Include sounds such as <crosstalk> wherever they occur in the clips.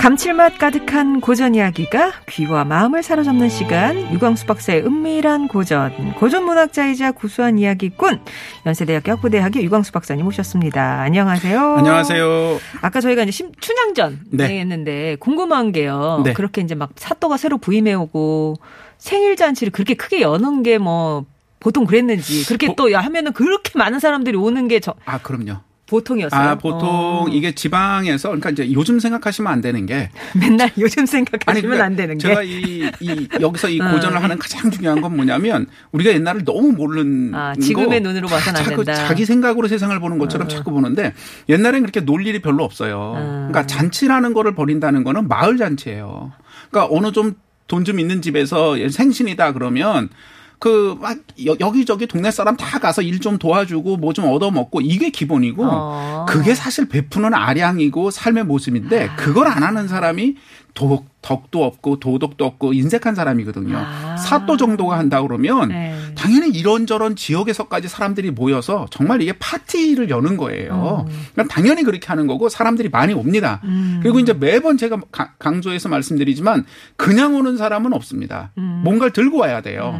감칠맛 가득한 고전 이야기가 귀와 마음을 사로잡는 시간 유광수 박사의 은밀한 고전 고전 문학자이자 구수한 이야기꾼 연세대학교 학부대학의 유광수 박사님 오셨습니다. 안녕하세요. 안녕하세요. 아까 저희가 이제 심- 춘향전 네. 했는데 궁금한 게요. 네. 그렇게 이제 막 사또가 새로 부임해 오고 생일 잔치를 그렇게 크게 여는 게뭐 보통 그랬는지 그렇게 보- 또 하면은 그렇게 많은 사람들이 오는 게 저, 아, 그럼요. 보통이었어요. 아, 보통 어. 이게 지방에서 그러니까 이제 요즘 생각하시면 안 되는 게 <laughs> 맨날 요즘 생각하시면 그러니까 안 되는 게 제가 이, 이 여기서 이 어. 고전을 하는 가장 중요한 건 뭐냐면 우리가 옛날을 너무 모르는 아, 지금의 거 눈으로 봐서는 안 된다. 자기 생각으로 세상을 보는 것처럼 자꾸 보는데 옛날엔 그렇게 놀 일이 별로 없어요. 음. 그러니까 잔치라는 거를 벌인다는 거는 마을 잔치예요. 그러니까 어느 좀 돈좀 있는 집에서 생신이다 그러면 그 막 여기저기 동네 사람 다 가서 일 좀 도와주고 뭐 좀 얻어먹고 이게 기본이고 어. 그게 사실 베푸는 아량이고 삶의 모습인데 그걸 안 하는 사람이 도, 덕도 없고 도덕도 없고 인색한 사람이거든요. 아. 사또 정도가 한다 그러면 네. 당연히 이런저런 지역에서까지 사람들이 모여서 정말 이게 파티를 여는 거예요. 그러니까 당연히 그렇게 하는 거고 사람들이 많이 옵니다. 음. 그리고 이제 매번 제가 가- 강조해서 말씀드리지만 그냥 오는 사람은 없습니다. 음. 뭔가를 들고 와야 돼요.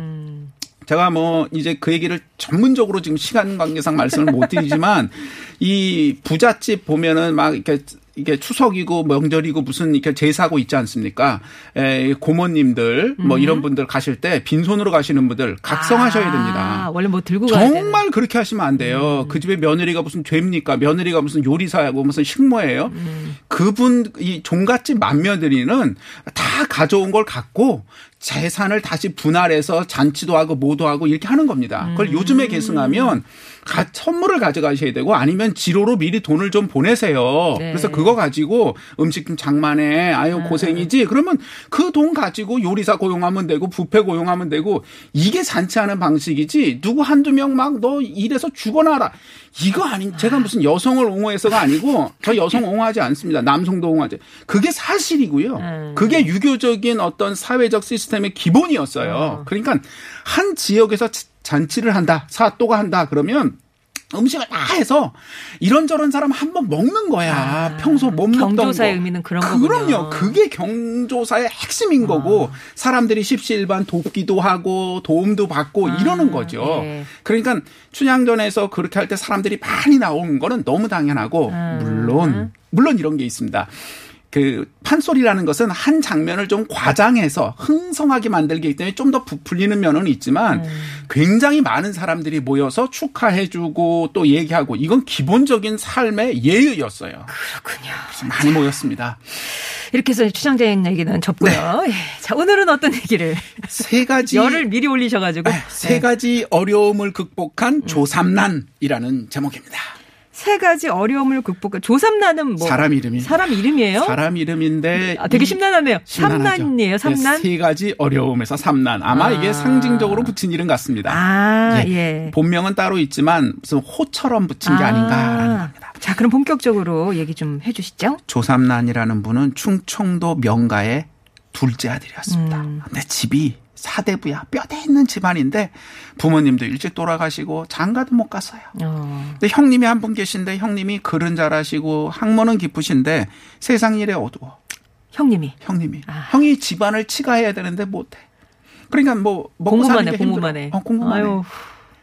제가 뭐 이제 그 얘기를 전문적으로 지금 시간 관계상 말씀을 못 드리지만 <laughs> 이 부잣집 보면은 막 이렇게 이게 추석이고 명절이고 무슨 이렇게 제사고 있지 않습니까? 에, 고모님들 뭐 이런 분들 가실 때 빈손으로 가시는 분들 각성하셔야 아, 됩니다. 원래 뭐 들고 가야 되는. 정말 그렇게 하시면 안 돼요. 그 집에 며느리가 무슨 죄입니까? 며느리가 무슨 요리사하고 무슨 식모예요? 그분 이 종갓집 맏며느리는 다 가져온 걸 갖고 재산을 다시 분할해서 잔치도 하고 뭐도 하고 이렇게 하는 겁니다. 그걸 요즘에 계승하면 가- 선물을 가져가셔야 되고 아니면 지로로 미리 돈을 좀 보내세요. 네. 그래서 그거 가지고 음식 좀 장만해. 아유 고생이지. 그러면 그 돈 가지고 요리사 고용하면 되고 부페 고용하면 되고 이게 잔치하는 방식이지. 누구 한두 명 막 너 일해서 죽어나라. 이거 아닌 제가 무슨 여성을 옹호해서가 아니고 저 여성 옹호하지 않습니다. 남성도 옹호하지. 그게 사실이고요. 음. 그게 유교적인 어떤 사회적 시스템의 기본이었어요. 그러니까 한 지역에서 잔치를 한다. 사또가 한다. 그러면 음식을 다 해서 이런저런 사람 한 번 먹는 거야. 평소 못 먹던 아, 경조사의 거. 의미는 그런 그럼요. 거군요. 그게 경조사의 핵심인 거고 사람들이 십시일반 돕기도 하고 도움도 받고 이러는 거죠. 예. 그러니까 춘향전에서 그렇게 할 때 사람들이 많이 나오는 거는 너무 당연하고 음. 물론 물론 이런 게 있습니다. 그 판소리라는 것은 한 장면을 좀 과장해서 흥성하게 만들기 때문에 좀 더 부풀리는 면은 있지만 음. 굉장히 많은 사람들이 모여서 축하해주고 또 얘기하고 이건 기본적인 삶의 예의였어요. 그렇군요. 많이 모였습니다. 이렇게 해서 추장자인 얘기는 접고요. 예. 자, 오늘은 어떤 얘기를 세 가지 열을 미리 올리셔가지고 세 네. 가지 어려움을 극복한 조삼난이라는 제목입니다. 세 가지 어려움을 극복한 조삼난은 뭐 사람 이름이 사람 이름이에요? 사람 이름인데 아, 되게 이- 심란하네요. 심란하죠. 삼난이에요. 삼난. 네, 세 가지 어려움에서 삼난. 아마 아. 이게 상징적으로 붙인 이름 같습니다. 아, 예. 예. 본명은 따로 있지만 무슨 호처럼 붙인 게 아. 아닌가라는 겁니다. 자, 그럼 본격적으로 얘기 좀 해주시죠. 조삼난이라는 분은 충청도 명가의 둘째 아들이었습니다. 음. 근데 집이 사대부야 뼈대 있는 집안인데 부모님도 일찍 돌아가시고 장가도 못 갔어요. 어. 근데 형님이 한 분 계신데 형님이 글은 잘하시고 학문은 깊으신데 세상 일에 어두워. 형님이. 형님이 아. 형이 집안을 치가해야 되는데 못해. 그러니까 뭐 먹고 공부만 사는 해, 게 공부만. 해. 어, 공부만 해. 아유.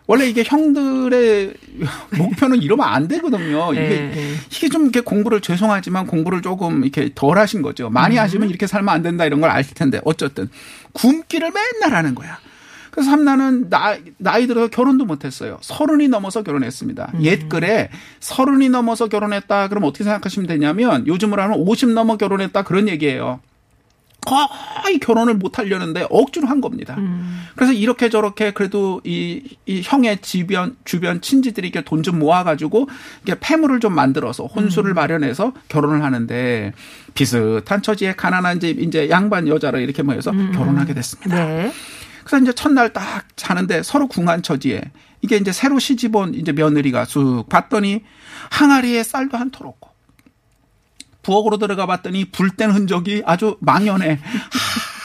원래 이게 형들의 <laughs> 목표는 이러면 안 되거든요. 이게 네, 네. 이게 좀 이렇게 공부를 죄송하지만 공부를 조금 이렇게 덜 하신 거죠. 많이 음. 하시면 이렇게 살면 안 된다 이런 걸 아실 텐데 어쨌든 굶기를 맨날 하는 거야. 그래서 삼나는 나, 나이 들어서 결혼도 못했어요. 서른이 넘어서 결혼했습니다. 음. 옛 글에 서른이 넘어서 결혼했다. 그럼 어떻게 생각하시면 되냐면 요즘으로 하면 50 넘어 결혼했다 그런 얘기예요. 거의 결혼을 못 하려는데 억지로 한 겁니다. 음. 그래서 이렇게 저렇게 그래도 이, 이 형의 주변, 주변 친지들이 이렇게 돈 좀 모아가지고 이게 폐물을 좀 만들어서 음. 혼수를 마련해서 결혼을 하는데 비슷한 처지에 가난한 집 이제 양반 여자를 이렇게 모여서 결혼하게 됐습니다. 음. 네. 그래서 이제 첫날 딱 자는데 서로 궁한 처지에 이게 이제 새로 시집 온 이제 며느리가 쑥 봤더니 항아리에 쌀도 한 톨 없고 부엌으로 들어가 봤더니 불뗀 흔적이 아주 망연해.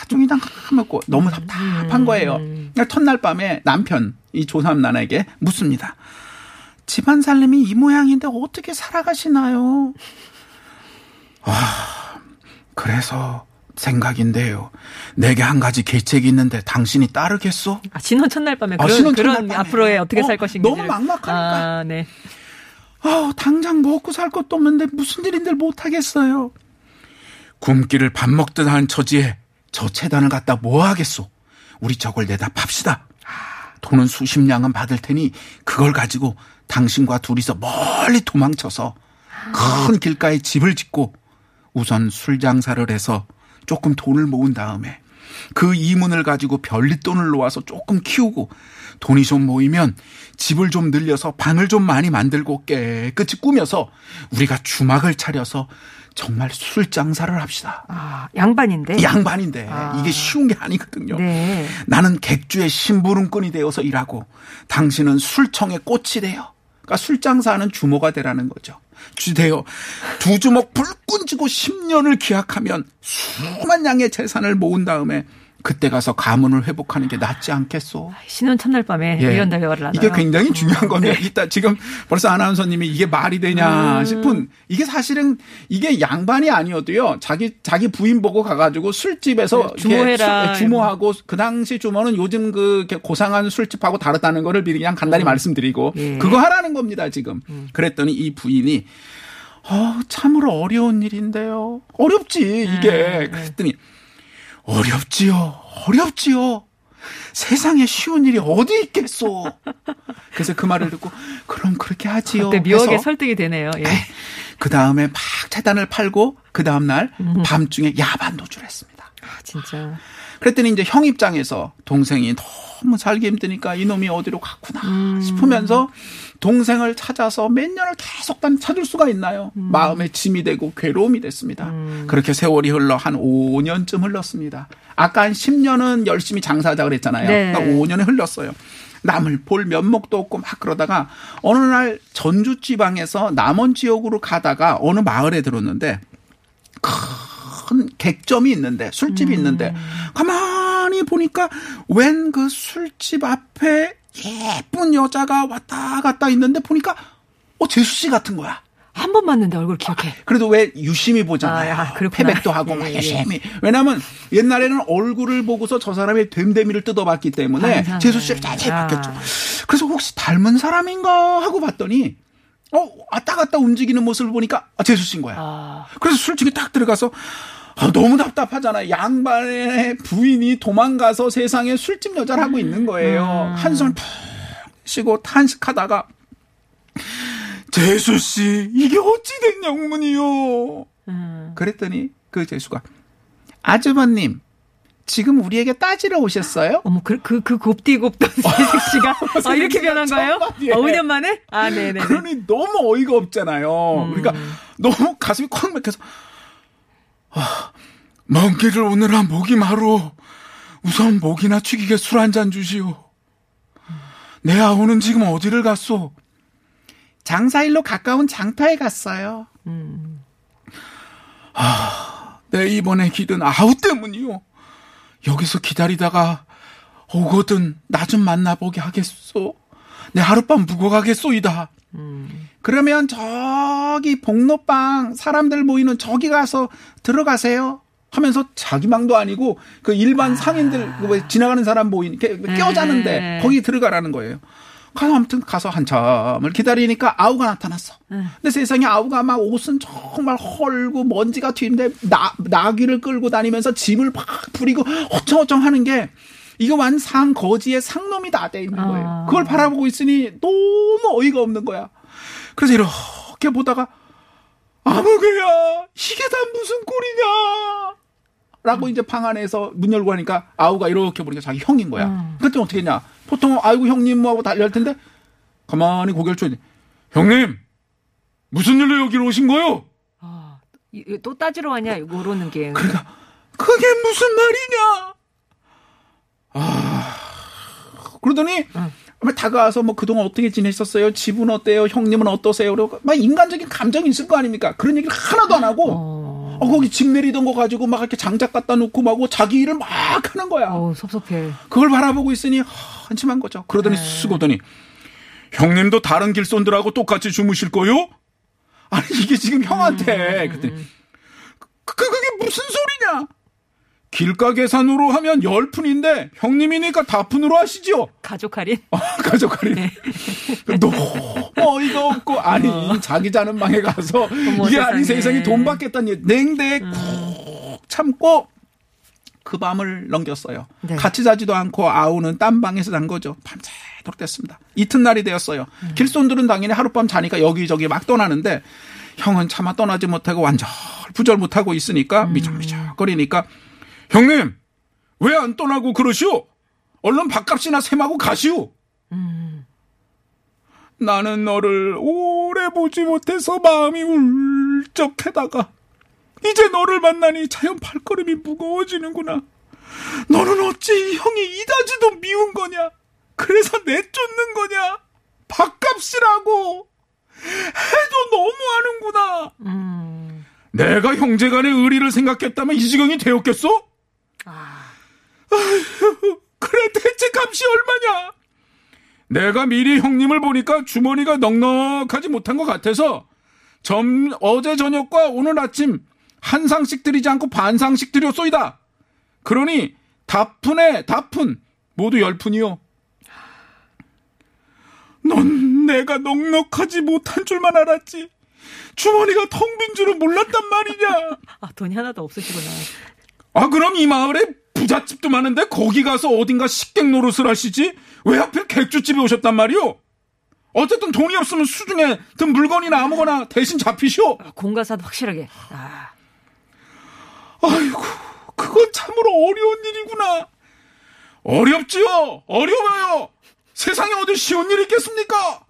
아주 그냥 까먹고 너무 답답한 거예요. 그러니까 첫날 밤에 남편 이 조삼난에게 묻습니다. 집안 살림이 이 모양인데 어떻게 살아가시나요? 아, 그래서 생각인데요. 내게 한 가지 계책이 있는데 당신이 따르겠소? 아, 신혼 첫날 밤에 아, 그런, 신혼 그런 첫날 밤에. 앞으로의 어떻게 어, 살 것인지. 너무 막막하니까. 아, 네. 아, 당장 먹고 살 것도 없는데 무슨 일인들 못 하겠어요. 굶기를 밥 먹듯 한 처지에 저 재단을 갖다 뭐 하겠소? 우리 저걸 내다 팝시다. 돈은 수십 냥은 받을 테니 그걸 가지고 당신과 둘이서 멀리 도망쳐서 큰 길가에 집을 짓고 우선 술 장사를 해서 조금 돈을 모은 다음에 그 이문을 가지고 별릿돈을 놓아서 조금 키우고 돈이 좀 모이면 집을 좀 늘려서 방을 좀 많이 만들고 깨끗이 꾸며서 우리가 주막을 차려서 정말 술 장사를 합시다. 아, 양반인데. 양반인데 아. 이게 쉬운 게 아니거든요. 네. 나는 객주의 심부름꾼이 되어서 일하고 당신은 술청의 꽃이 되어. 그러니까 술 장사하는 주모가 되라는 거죠. 주되어 두 주먹 불끈 쥐고 10년을 기약하면 수만 양의 재산을 모은 다음에 그때 가서 가문을 회복하는 게 낫지 않겠소? 신혼 첫날 밤에 예. 이런 대화를 하나요? 이게 굉장히 중요한 겁니다. 네. 일단 지금 벌써 아나운서님이 이게 말이 되냐 음. 싶은 이게 사실은 이게 양반이 아니어도요. 자기 자기 부인 보고 가가지고 술집에서 네, 주모해라. 수- 주모하고 그 당시 주모는 요즘 그 고상한 술집하고 다르다는 거를 미리 그냥 간단히 말씀드리고 예. 그거 하라는 겁니다 지금. 그랬더니 이 부인이 어 참으로 어려운 일인데요. 어렵지 이게 그랬더니 어렵지요. 어렵지요. 세상에 쉬운 일이 어디 있겠소. 그래서 그 말을 듣고 그럼 그렇게 하지요. 그때 묘하게 설득이 되네요. 예. 그 다음에 막 재단을 팔고 그 다음 날 음. 밤중에 야반 도주를 했습니다. 아, 진짜. 그랬더니 이제 형 입장에서 동생이 너무 살기 힘드니까 이놈이 어디로 갔구나 음. 싶으면서 동생을 찾아서 몇 년을 계속 단 찾을 수가 있나요? 음. 마음에 짐이 되고 괴로움이 됐습니다. 그렇게 세월이 흘러 한 5년쯤 흘렀습니다. 아까 한 10년은 열심히 장사하자 그랬잖아요. 네. 그러니까 5년이 흘렀어요. 남을 볼 면목도 없고 막 그러다가 어느 날 전주 지방에서 남원 지역으로 가다가 어느 마을에 들었는데 큰 객점이 있는데 술집이 있는데 가만히 보니까 웬 그 술집 앞에 예쁜 여자가 왔다 갔다 있는데 보니까 어 재수 씨 같은 거야. 한 번 봤는데 얼굴 기억해. 그래도 왜 유심히 보잖아요. 아. 패백도 하고 막 예, 예. 열심히. 왜냐하면 옛날에는 얼굴을 보고서 저 사람의 됨됨이를 뜯어봤기 때문에 환상을. 재수 씨를 자세히 아. 봤겠죠. 그래서 혹시 닮은 사람인가 하고 봤더니 어 왔다 갔다 움직이는 모습을 보니까 아, 재수 씨인 거야. 아, 그래서 술집에 딱 들어가서 아, 너무 답답하잖아요. 양반의 부인이 도망가서 세상에 술집 여자를 하고 있는 거예요. 한숨을 푹 쉬고 탄식하다가 재수 씨 이게 어찌 된 영문이요? 음. 그랬더니 그 재수가 아주버님 지금 우리에게 따지러 오셨어요? 어머, 그, 그, 그 곱디곱던 세식 <laughs> 씨가. <laughs> 아, 이렇게 변한 거예요? 어, 5년 만에? 아, 네네. 그러니 너무 어이가 없잖아요. 그러니까 너무 가슴이 콱 막혀서 아, 먼 길을 오느라 목이 마루. 우선 목이나 축이게 술 한 잔 주시오. 내 아우는 지금 어디를 갔소? 장사일로 가까운 장터에 갔어요. 아, 내 이번에 길은 아우 때문이요. 여기서 기다리다가 오거든 나 좀 만나보게 하겠소. 내 하룻밤 묵어 가겠소이다. 그러면 저기 복로방 사람들 모이는 저기 가서 들어가세요. 하면서 자기 망도 아니고 그 일반 상인들 그왜 지나가는 사람 모이는 게 껴자는데 네. 거기 들어가라는 거예요. 가서 아무튼 가서 한참을 기다리니까 아우가 나타났어. 근데 세상에 아우가 막 옷은 정말 헐고 먼지가 튀는데 나, 나귀를 끌고 다니면서 짐을 막 부리고 어청어청 하는 게 이거 완상 거지의 상놈이 다 돼 있는 거예요. 아. 그걸 바라보고 있으니 너무 어이가 없는 거야. 그래서 이렇게 보다가 아무개야 이게 다 무슨 꼴이냐 라고 이제 방 안에서 문 열고 하니까 아우가 이렇게 보니까 자기 형인 거야. 음. 그때 어떻게 했냐. 보통 아이고 형님 뭐하고 달려할 텐데 가만히 고개를 쪼니 형님 무슨 일로 여기로 오신 거요? 아, 이- 이또 따지러 왔냐? 요러는 게. 그러니까 그게 무슨 말이냐? 아 그러더니 막 다가와서 뭐 그동안 어떻게 지내셨어요? 집은 어때요? 형님은 어떠세요? 그러고 막 인간적인 감정이 있을 거 아닙니까? 그런 얘기를 하나도 안 하고 어, 어, 거기 집 내리던 거 가지고 막 이렇게 장작 갖다 놓고 막 자기 일을 막 하는 거야. 어, 섭섭해. 그걸 바라보고 있으니 하, 한심한 거죠. 그러더니 네. 쓰고더니 형님도 다른 길손들하고 똑같이 주무실 거요? 아니 이게 지금 형한테 음, 그랬더니 그, 그게 무슨 소리냐? 길가 계산으로 하면 열 푼인데 형님이니까 다 푼으로 하시죠. 가족 할인? 어, 가족 할인. 네. 너무 어이가 없고 아니 자기 자는 방에 가서 어. 이게 아니 세상에. 돈 받겠다는 얘기. 냉대에 쿡 참고 그 밤을 넘겼어요. 네. 같이 자지도 않고 아우는 딴 방에서 잔 거죠. 밤새도록 됐습니다. 이튿날이 되었어요. 음. 길손들은 당연히 하룻밤 자니까 여기저기 막 떠나는데 형은 차마 떠나지 못하고 완전 부절 못하고 있으니까 음. 미적미적거리니까 형님 왜 안 떠나고 그러시오? 얼른 밥값이나 셈하고 가시오. 음. 나는 너를 오래 보지 못해서 마음이 울적해다가 이제 너를 만나니 자연 발걸음이 무거워지는구나. 너는 어찌 형이 이다지도 미운 거냐? 그래서 내쫓는 거냐? 밥값이라고 해도 너무하는구나. 음. 내가 형제간의 의리를 생각했다면 이 지경이 되었겠어? 아, 그래 대체 값이 얼마냐? 내가 미리 형님을 보니까 주머니가 넉넉하지 못한 것 같아서 점 어제 저녁과 오늘 아침 한 상씩 드리지 않고 반 상씩 드렸소이다. 그러니 다푼에 다푼 모두 열 푼이요. 넌 내가 넉넉하지 못한 줄만 알았지. 주머니가 텅 빈 줄은 몰랐단 말이냐. 아, 돈이 하나도 없으시구나. 아, 그럼 이 마을에 부잣집도 많은데 거기 가서 어딘가 식객 노릇을 하시지? 왜 하필 객주집에 오셨단 말이오? 어쨌든 돈이 없으면 수중에 든 물건이나 아무거나 대신 잡히시오. 아, 공가사도 확실하게. 아, 아이고, 그건 참으로 어려운 일이구나. 어렵지요. 어려워요. 세상에 어디 쉬운 일이 있겠습니까?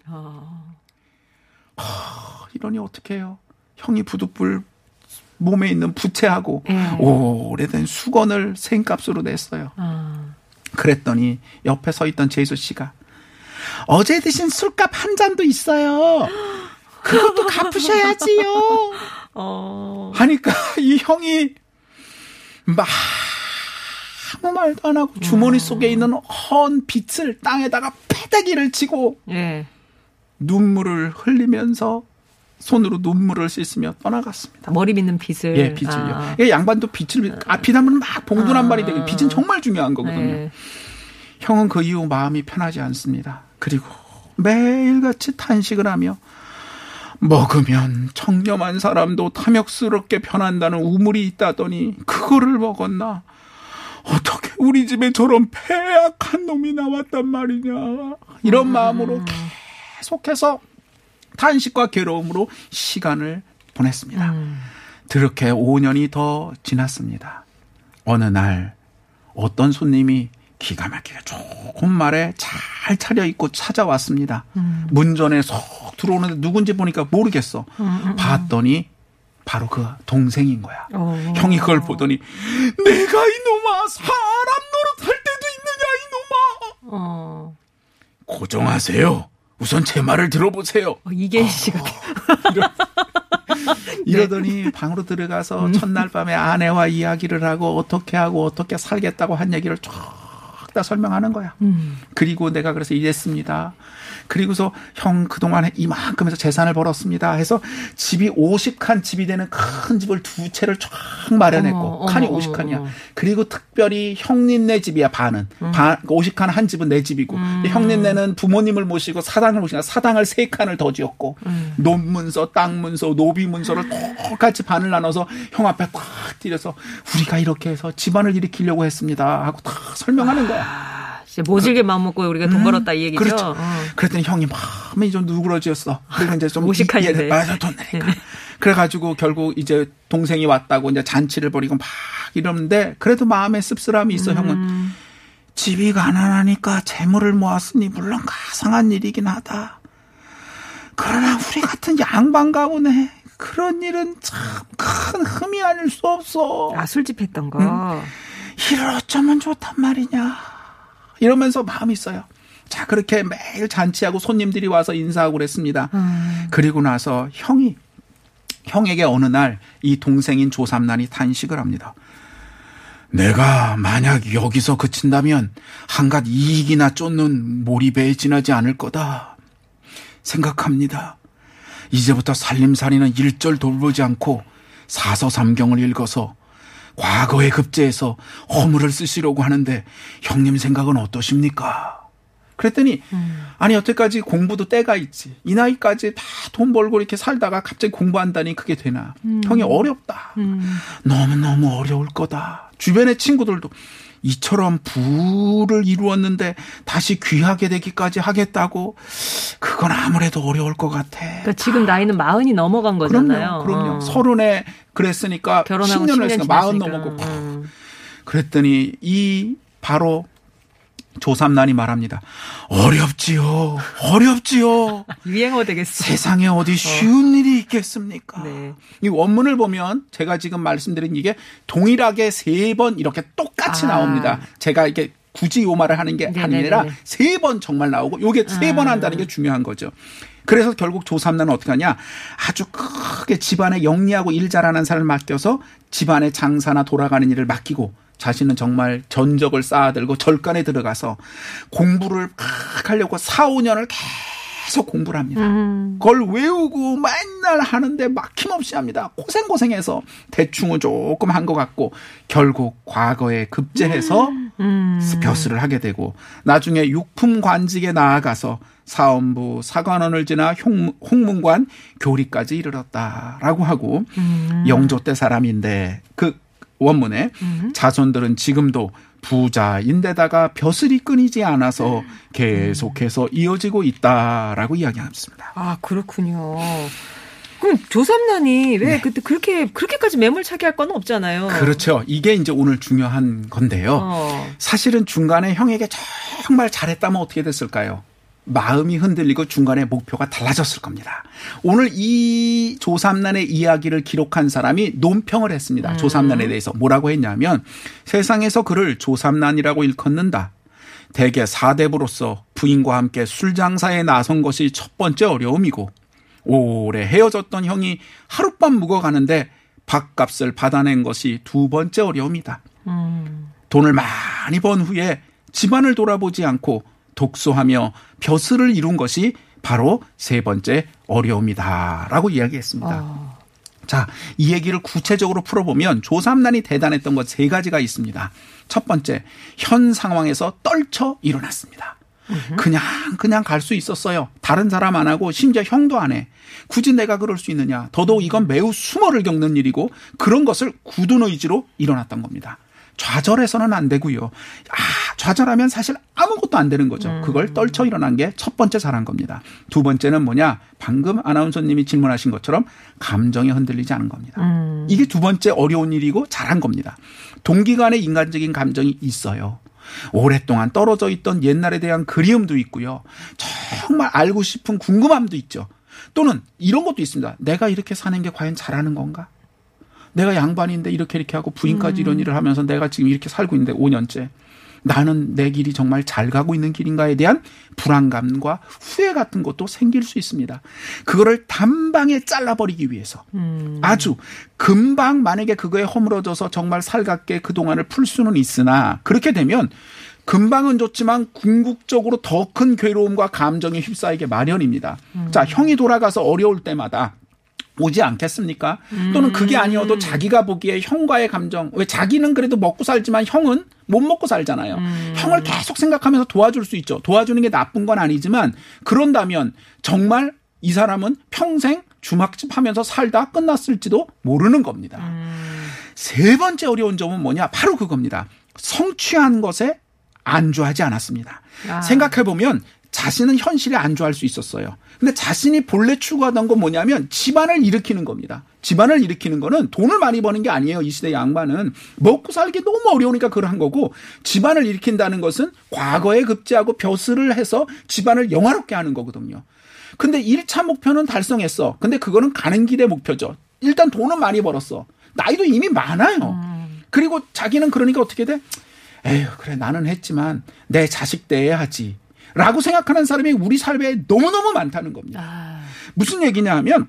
아, 이러니 어떡해요. 형이 부득불 몸에 있는 부채하고 예. 오래된 수건을 생값으로 냈어요. 아. 그랬더니 옆에 서 있던 제수 씨가 어제 드신 술값 한 잔도 있어요. 그것도 갚으셔야지요. <laughs> 어, 하니까 <laughs> 이 형이 막 아무 말도 안 하고 주머니 속에 있는 헌 빛을 땅에다가 패대기를 치고 예. 눈물을 흘리면서 손으로 눈물을 씻으며 떠나갔습니다. 머리 믿는 빗을. 예, 빛을요. 아, 이 양반도 빛을 아, 빛 하면 막 봉두란말이 되고 빛은 정말 중요한 거거든요. 예. 형은 그 이후 마음이 편하지 않습니다. 그리고 매일같이 탄식을 하며 먹으면 청렴한 사람도 탐욕스럽게 변한다는 우물이 있다더니 그거를 먹었나? 어떻게 우리 집에 저런 폐악한 놈이 나왔단 말이냐? 이런 마음으로 계속해서 탄식과 괴로움으로 시간을 보냈습니다. 그렇게 5년이 더 지났습니다. 어느 날 어떤 손님이 기가 막히게 좋은 말에 잘 차려입고 찾아왔습니다. 문전에 쏙 들어오는데 누군지 보니까 모르겠어. 봤더니 바로 그 동생인 거야. 어. 형이 그걸 보더니 내가 이놈아 사람 노릇할 때도 있느냐 이놈아. 어. 고정하세요. 우선 제 말을 들어보세요. 어, 이계희 씨가. <laughs> 이러더니 방으로 들어가서 첫날 밤에 아내와 이야기를 하고 어떻게 하고 어떻게 살겠다고 한 얘기를 쫙 다 설명하는 거야. 음. 그리고 내가 그래서 이랬습니다. 그리고서 형 그동안 이만큼 해서 재산을 벌었습니다. 해서 집이 50칸 집이 되는 큰 집을 두 채를 쫙 마련했고 어머, 칸이 어머, 50칸이야. 어머. 그리고 특별히 형님네 집이야 반은. 반 50칸 한 집은 내 집이고 형님네는 부모님을 모시고 사당을 모시니까 사당을 세 칸을 더 지었고 논문서, 땅 문서, 노비 문서를 똑같이 반을 나눠서 형 앞에 탁 들여서 우리가 이렇게 해서 집안을 일으키려고 했습니다 하고 다 설명하는 거야. 아, 진짜 모질게 마음 먹고 우리가 돈 벌었다 이 얘기죠. 그렇죠. 어. 그랬더니 형이 마음이 좀 누그러졌어. 그리고 이제 좀 무식한인데. 이- 맞아 돈 내니까. 그래가지고 결국 이제 동생이 왔다고 이제 잔치를 벌이고 막 이러는데 그래도 마음에 씁쓸함이 있어 형은 집이 가난하니까 재물을 모았으니 물론 가상한 일이긴 하다. 그러나 우리 같은 양반 가문에 그런 일은 참 큰 흠이 아닐 수 없어. 아, 술집했던 거. 이를 어쩌면 좋단 말이냐. 이러면서 마음이 있어요. 자, 그렇게 매일 잔치하고 손님들이 와서 인사하고 그랬습니다. 그리고 나서 형이, 형에게 어느 날 이 동생인 조삼난이 탄식을 합니다. 내가 만약 여기서 그친다면 한갓 이익이나 쫓는 몰입에 지나지 않을 거다. 생각합니다. 이제부터 살림살이는 일절 돌보지 않고 사서삼경을 읽어서 과거에 급제해서 허물을 쓰시려고 하는데 형님 생각은 어떠십니까? 그랬더니 아니 여태까지 공부도 때가 있지. 이 나이까지 다 돈 벌고 이렇게 살다가 갑자기 공부한다니 그게 되나? 형이 어렵다. 너무 너무 어려울 거다. 주변의 친구들도 이처럼 부를 이루었는데 다시 귀하게 되기까지 하겠다고 그건 아무래도 어려울 것 같아. 그러니까 지금 나이는 마흔이 넘어간 거잖아요. 그럼요, 그럼요. 어. 서른에 그랬으니까 결혼하고 10년을 10년 했으니까 마흔. 넘었고 음. 그랬더니 이 바로 조삼난이 말합니다. 어렵지요. 어렵지요. <laughs> 유행어 되겠어. 세상에 어디 쉬운 일이 있겠습니까? 네. 이 원문을 보면 제가 지금 말씀드린 이게 동일하게 세 번 이렇게 똑같이 아. 나옵니다. 제가 이게 굳이 요 말을 하는 게 네네네네. 아니라 세 번 정말 나오고 요게 세번 아. 한다는 게 중요한 거죠. 그래서 결국 조삼난은 어떻게 하냐 아주 크게 집안에 영리하고 일 잘하는 사람을 맡겨서 집안의 장사나 돌아가는 일을 맡기고 자신은 정말 전적을 쌓아들고 절간에 들어가서 공부를 막 하려고 4, 5년을 계속 공부를 합니다. 음. 그걸 외우고 맨날 하는데 막힘없이 합니다. 고생고생해서 대충은 조금 한 것 같고 결국 과거에 급제해서 음. 벼슬을 하게 되고 나중에 육품 관직에 나아가서 사원부 사관원을 지나 홍- 홍문관 교리까지 이르렀다라고 하고 음. 영조 때 사람인데 그 원문에 자손들은 지금도 부자인데다가 벼슬이 끊이지 않아서 계속해서 이어지고 있다라고 이야기합니다. 아, 그렇군요. 그럼 조삼난이 왜 그때 그렇게 그렇게까지 매몰차게 할 건 없잖아요. 네. 그렇죠. 이게 이제 오늘 중요한 건데요. 어. 사실은 중간에 형에게 정말 잘했다면 어떻게 됐을까요? 마음이 흔들리고 중간에 목표가 달라졌을 겁니다. 오늘 이 조삼난의 이야기를 기록한 사람이 논평을 했습니다. 조삼난에 대해서 뭐라고 했냐면 세상에서 그를 조삼난이라고 일컫는다. 대개 사대부로서 부인과 함께 술 장사에 나선 것이 첫 번째 어려움이고 오래 헤어졌던 형이 하룻밤 묵어가는데 밥값을 받아낸 것이 두 번째 어려움이다. 돈을 많이 번 후에 집안을 돌아보지 않고 독소하며 벼슬을 이룬 것이 바로 세 번째 어려움이다라고 이야기했습니다. 자, 이 얘기를 구체적으로 풀어보면 조삼난이 대단했던 것 세 가지가 있습니다. 첫 번째, 현 상황에서 떨쳐 일어났습니다. 그냥 그냥 갈 수 있었어요. 다른 사람 안 하고 심지어 형도 안 해. 굳이 내가 그럴 수 있느냐. 더더욱 이건 매우 수모를 겪는 일이고 그런 것을 굳은 의지로 일어났던 겁니다. 좌절해서는 안 되고요. 아, 좌절하면 사실 아무것도 안 되는 거죠. 그걸 떨쳐 일어난 게 첫 번째 잘한 겁니다. 두 번째는 뭐냐? 방금 아나운서님이 질문하신 것처럼 감정에 흔들리지 않은 겁니다. 이게 두 번째 어려운 일이고 잘한 겁니다. 동기간의 인간적인 감정이 있어요. 오랫동안 떨어져 있던 옛날에 대한 그리움도 있고요. 정말 알고 싶은 궁금함도 있죠. 또는 이런 것도 있습니다. 내가 이렇게 사는 게 과연 잘하는 건가? 내가 양반인데 이렇게 이렇게 하고 부인까지 이런 일을 하면서 내가 지금 이렇게 살고 있는데 5년째. 나는 내 길이 정말 잘 가고 있는 길인가에 대한 불안감과 후회 같은 것도 생길 수 있습니다. 그거를 단방에 잘라버리기 위해서 아주 금방 만약에 그거에 허물어져서 정말 살갑게 그동안을 풀 수는 있으나 그렇게 되면 금방은 좋지만 궁극적으로 더 큰 괴로움과 감정에 휩싸이게 마련입니다. 자, 형이 돌아가서 어려울 때마다 오지 않겠습니까? 또는 그게 아니어도 자기가 보기에 형과의 감정, 왜 자기는 그래도 먹고 살지만 형은 못 먹고 살잖아요. 형을 계속 생각하면서 도와줄 수 있죠. 도와주는 게 나쁜 건 아니지만 그런다면 정말 이 사람은 평생 주막집 하면서 살다 끝났을지도 모르는 겁니다. 세 번째 어려운 점은 뭐냐? 바로 그겁니다. 성취한 것에 안주하지 않았습니다. 아. 생각해 보면 자신은 현실에 안주할 수 있었어요. 근데 자신이 본래 추구하던 건 뭐냐면 집안을 일으키는 겁니다. 집안을 일으키는 거는 돈을 많이 버는 게 아니에요. 이 시대 양반은 먹고 살기 너무 어려우니까 그걸 한 거고 집안을 일으킨다는 것은 과거에 급제하고 벼슬을 해서 집안을 영화롭게 하는 거거든요. 근데 1차 목표는 달성했어. 근데 그거는 가는 길의 목표죠. 일단 돈은 많이 벌었어. 나이도 이미 많아요. 그리고 자기는 그러니까 어떻게 돼? 에휴, 그래, 나는 했지만 내 자식 때 해야지. 라고 생각하는 사람이 우리 삶에 너무너무 많다는 겁니다. 무슨 얘기냐 하면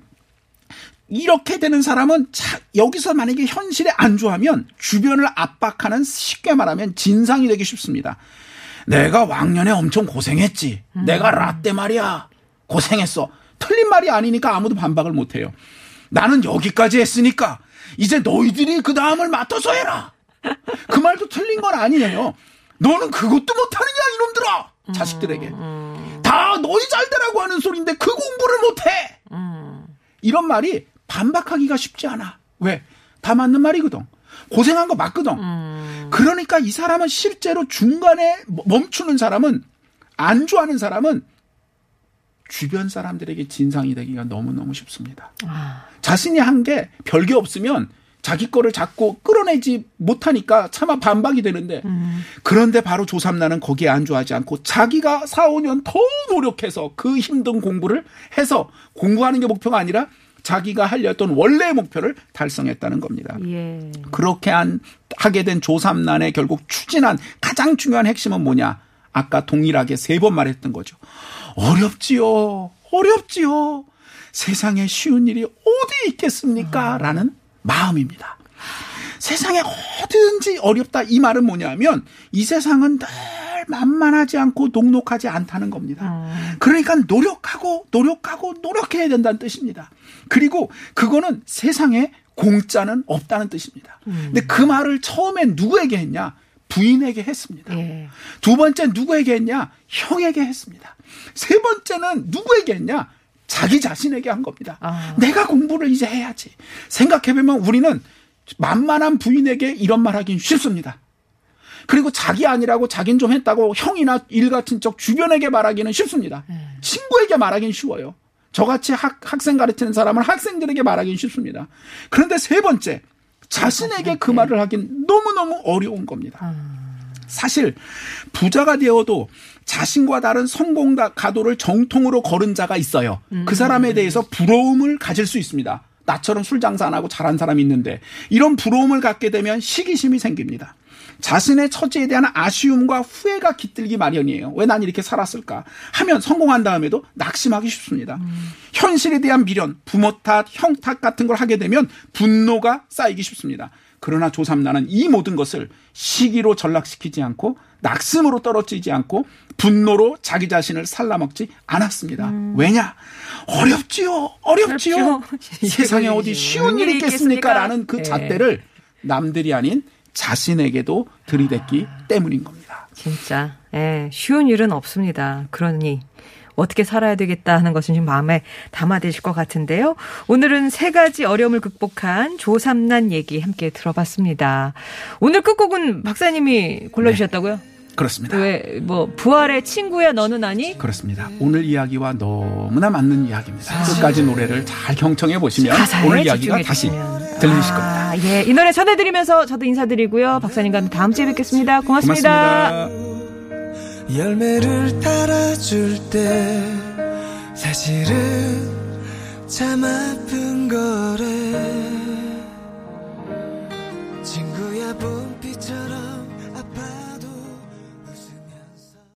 이렇게 되는 사람은 자, 여기서 만약에 현실에 안주하면 주변을 압박하는 쉽게 말하면 진상이 되기 쉽습니다. 내가 왕년에 엄청 고생했지. 내가 라떼 말이야. 고생했어. 틀린 말이 아니니까 아무도 반박을 못 해요. 나는 여기까지 했으니까 이제 너희들이 그 다음을 맡아서 해라. 그 말도 틀린 건 아니에요. 너는 그것도 못하느냐 이놈들아. 자식들에게. 다 너희 잘 되라고 하는 소리인데 그 공부를 못해. 이런 말이 반박하기가 쉽지 않아. 왜? 다 맞는 말이거든. 고생한 거 맞거든. 그러니까 이 사람은 실제로 중간에 멈추는 사람은 안주하는 사람은 주변 사람들에게 진상이 되기가 너무너무 쉽습니다. 자신이 한 게 별게 없으면 자기 거를 자꾸 끌어내지 못하니까 차마 반박이 되는데 그런데 바로 조삼나는 거기에 안주하지 않고 자기가 4, 5년 더 노력해서 그 힘든 공부를 해서 공부하는 게 목표가 아니라 자기가 하려던 원래의 목표를 달성했다는 겁니다. 예. 그렇게 한, 하게 된 조삼난의 결국 추진한 가장 중요한 핵심은 뭐냐? 아까 동일하게 세 번 말했던 거죠. 어렵지요. 어렵지요. 세상에 쉬운 일이 어디 있겠습니까? 라는 마음입니다. 세상에 어디든지 어렵다. 이 말은 뭐냐면 이 세상은 늘 만만하지 않고 녹록하지 않다는 겁니다. 그러니까 노력하고 노력하고 노력해야 된다는 뜻입니다. 그리고 그거는 세상에 공짜는 없다는 뜻입니다. 근데 그 말을 처음엔 누구에게 했냐? 부인에게 했습니다. 예. 두 번째 누구에게 했냐? 형에게 했습니다. 세 번째는 누구에게 했냐? 자기 자신에게 한 겁니다. 아. 내가 공부를 이제 해야지. 생각해보면 우리는 만만한 부인에게 이런 말 하긴 쉽습니다. 그리고 자기 아니라고 자긴 좀 했다고 형이나 일가 친척 주변에게 말하기는 쉽습니다. 친구에게 말하기는 쉬워요. 저같이 학, 학생 가르치는 사람은 학생들에게 말하기는 쉽습니다. 그런데 세 번째, 자신에게 그 말을 하긴 너무너무 어려운 겁니다. 사실 부자가 되어도 자신과 다른 성공 가도를 정통으로 걸은 자가 있어요. 그 사람에 대해서 부러움을 가질 수 있습니다. 나처럼 술 장사 안 하고 잘한 사람이 있는데 이런 부러움을 갖게 되면 시기심이 생깁니다. 자신의 처지에 대한 아쉬움과 후회가 깃들기 마련이에요. 왜 난 이렇게 살았을까? 하면 성공한 다음에도 낙심하기 쉽습니다. 현실에 대한 미련, 부모 탓, 형 탓 같은 걸 하게 되면 분노가 쌓이기 쉽습니다. 그러나 조삼나는 이 모든 것을 시기로 전락시키지 않고 낙심으로 떨어지지 않고 분노로 자기 자신을 살라먹지 않았습니다. 왜냐? 어렵지요. 어렵지요. 어렵죠. <laughs> 세상에 어디 쉬운 일이 있겠습니까? 라는 그 예. 잣대를 남들이 아닌 자신에게도 들이댔기 때문인 겁니다. 진짜 예, 쉬운 일은 없습니다. 그러니 어떻게 살아야 되겠다 하는 것은 지금 마음에 담아드실 것 같은데요. 오늘은 세 가지 어려움을 극복한 조삼난 얘기 함께 들어봤습니다. 오늘 끝곡은 박사님이 골라주셨다고요? 그렇습니다. 왜 뭐 부활의 친구야 너는 아니? 그렇습니다. 오늘 이야기와 너무나 맞는 이야기입니다. 끝까지 노래를 잘 경청해 보시면 오늘 이야기가 다시. 들리실 겁니다. 아, 예. 이 노래 전해드리면서 저도 인사드리고요. 박사님과 함께 다음 주에 뵙겠습니다 고맙습니다. 고맙습니다. 열매를 따라줄 때 사실은 참 아픈 거래